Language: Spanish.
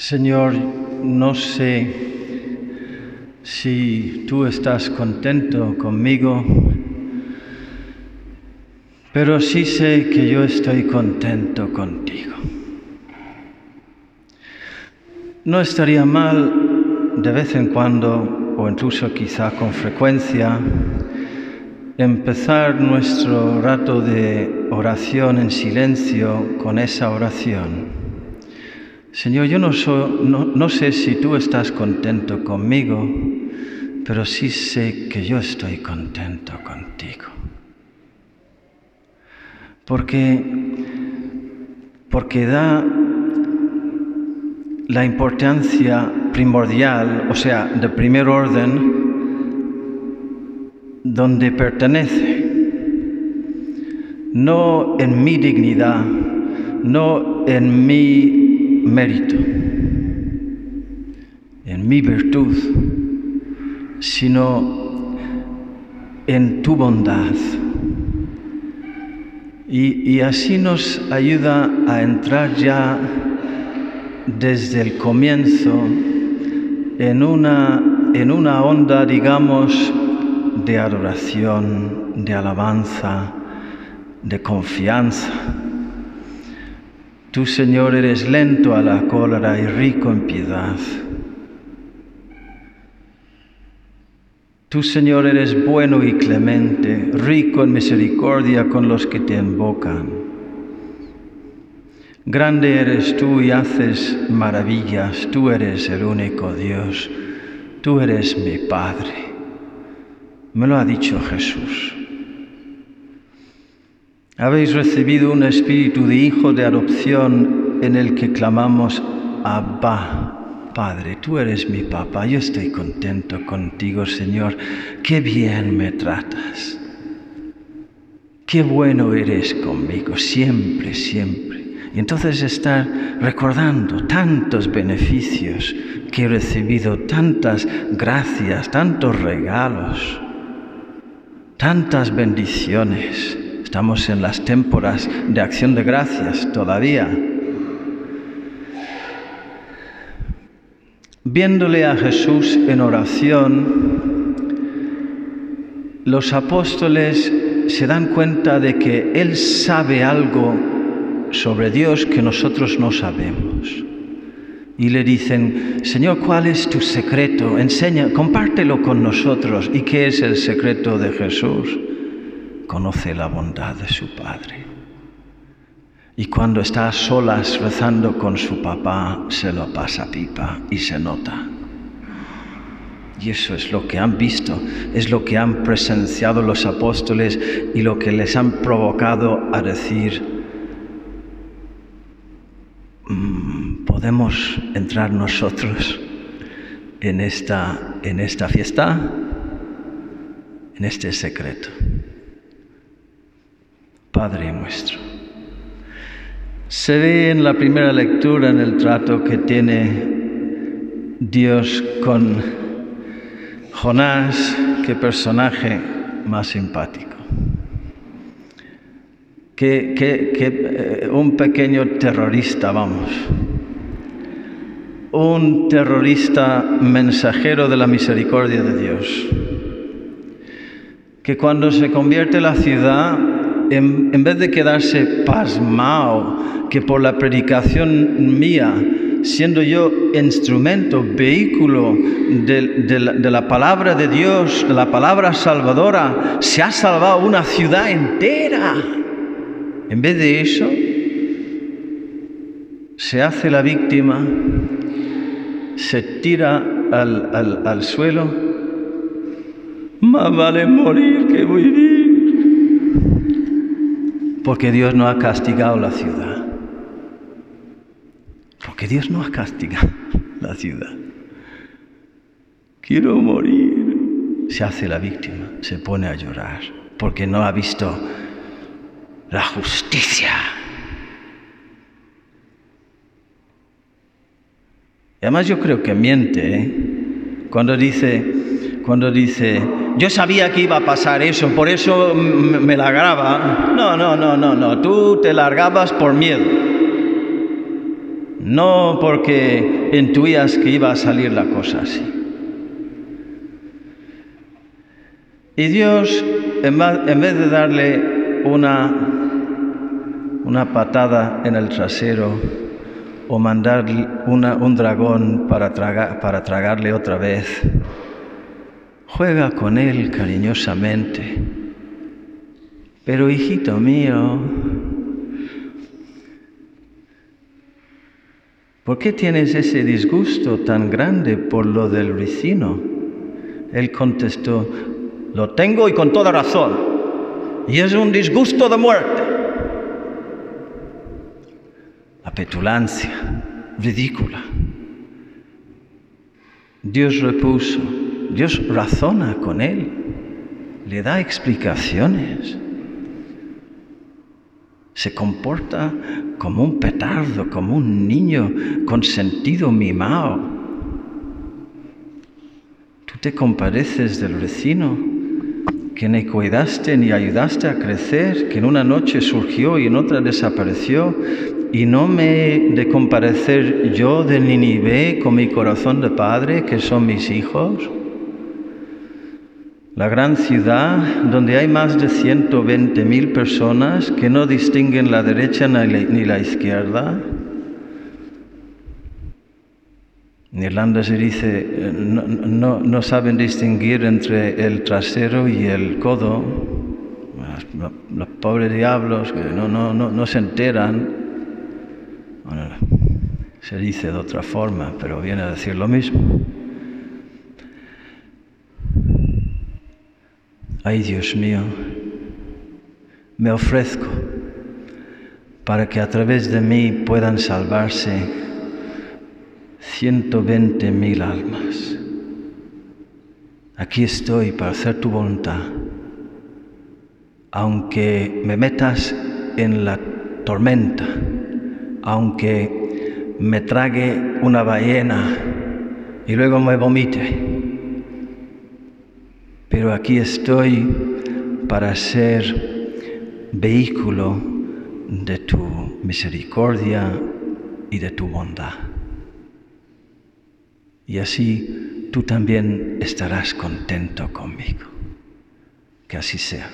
Señor, no sé si tú estás contento conmigo, pero sí sé que yo estoy contento contigo. No estaría mal de vez en cuando, o incluso quizá con frecuencia, empezar nuestro rato de oración en silencio con esa oración. Señor, yo no, sé si tú estás contento conmigo, pero sí sé que yo estoy contento contigo. Porque, porque da la importancia primordial, o sea, de primer orden, donde pertenece, no en mi dignidad, no en mi mérito, en mi virtud, sino en tu bondad. Y, así nos ayuda a entrar ya desde el comienzo en una, en una onda, digamos, de adoración, de alabanza, de confianza Tú, Señor, eres lento a la cólera y rico en piedad. Tú, Señor, eres bueno y clemente, rico en misericordia con los que te invocan. Grande eres tú y haces maravillas, tú eres el único Dios, tú eres mi Padre. Me lo ha dicho Jesús. Habéis recibido un espíritu de hijo de adopción en el que clamamos, Abba, Padre, tú eres mi papá, yo estoy contento contigo, Señor, qué bien me tratas, qué bueno eres conmigo, siempre, siempre. Y entonces estar recordando tantos beneficios que he recibido, tantas gracias, tantos regalos, tantas bendiciones Estamos en las témporas de acción de gracias todavía. Viéndole a Jesús en oración, los apóstoles se dan cuenta de que Él sabe algo sobre Dios que nosotros no sabemos. Y le dicen, Señor, ¿cuál es tu secreto? Enseña, compártelo con nosotros. ¿Y qué es el secreto de Jesús? Conoce la bondad de su Padre. Y cuando está a solas rezando con su papá, se lo pasa pipa y se nota. Y eso es lo que han visto, es lo que han presenciado los apóstoles y lo que les han provocado a decir, mm, ¿podemos entrar nosotros en esta, en esta fiesta? En este secreto. Padre nuestro. Se ve en la primera lectura, en el trato que tiene Dios con Jonás, qué personaje más simpático. Que, eh, un pequeño terrorista, vamos. Un terrorista mensajero de la misericordia de Dios. Que cuando se convierte la ciudad en, vez de quedarse pasmado que por la predicación mía, siendo yo instrumento, vehículo de, la, palabra de Dios, de la palabra salvadora, se ha salvado una ciudad entera. En vez de eso, se hace la víctima, se tira al, al suelo, más vale morir que vivir porque Dios no ha castigado la ciudad. Porque Dios no ha castigado la ciudad. Quiero morir. Se hace la víctima, se pone a llorar, porque no ha visto la justicia. Y además yo creo que miente ¿eh? cuando dice, cuando dice, yo sabía que iba a pasar eso, por eso me largaba. No, no, no, no, no, tú te largabas por miedo. no porque intuías que iba a salir la cosa así. Y Dios, en vez de darle una, una patada en el trasero o mandar un dragón para, para tragarle otra vez, juega con él cariñosamente. Pero hijito mío, ¿por qué tienes ese disgusto tan grande por lo del ricino? Él contestó, lo tengo y con toda razón. Y es un disgusto de muerte. La petulancia, ridícula. Dios repuso, Dios razona con él, le da explicaciones. Se comporta como un petardo, como un niño con sentido mimado. Tú te compadeces del vecino que ni cuidaste ni ayudaste a crecer, que en una noche surgió y en otra desapareció, y no me he de comparecer yo de Ninive con mi corazón de padre, que son mis hijos. La gran ciudad donde hay más de 120 mil personas que no distinguen la derecha ni la izquierda. En Irlanda se dice, eh, no, no, saben distinguir entre el trasero y el codo. Los, pobres diablos que no, no, no, se enteran. se dice de otra forma, pero viene a decir lo mismo. Ay Dios mío, me ofrezco para que a través de mí puedan salvarse 120 mil almas. Aquí estoy para hacer tu voluntad. Aunque me metas en la tormenta, aunque me trague una ballena y luego me vomite, pero aquí estoy para ser vehículo de tu misericordia y de tu bondad y así tú también estarás contento conmigo. Que así sea.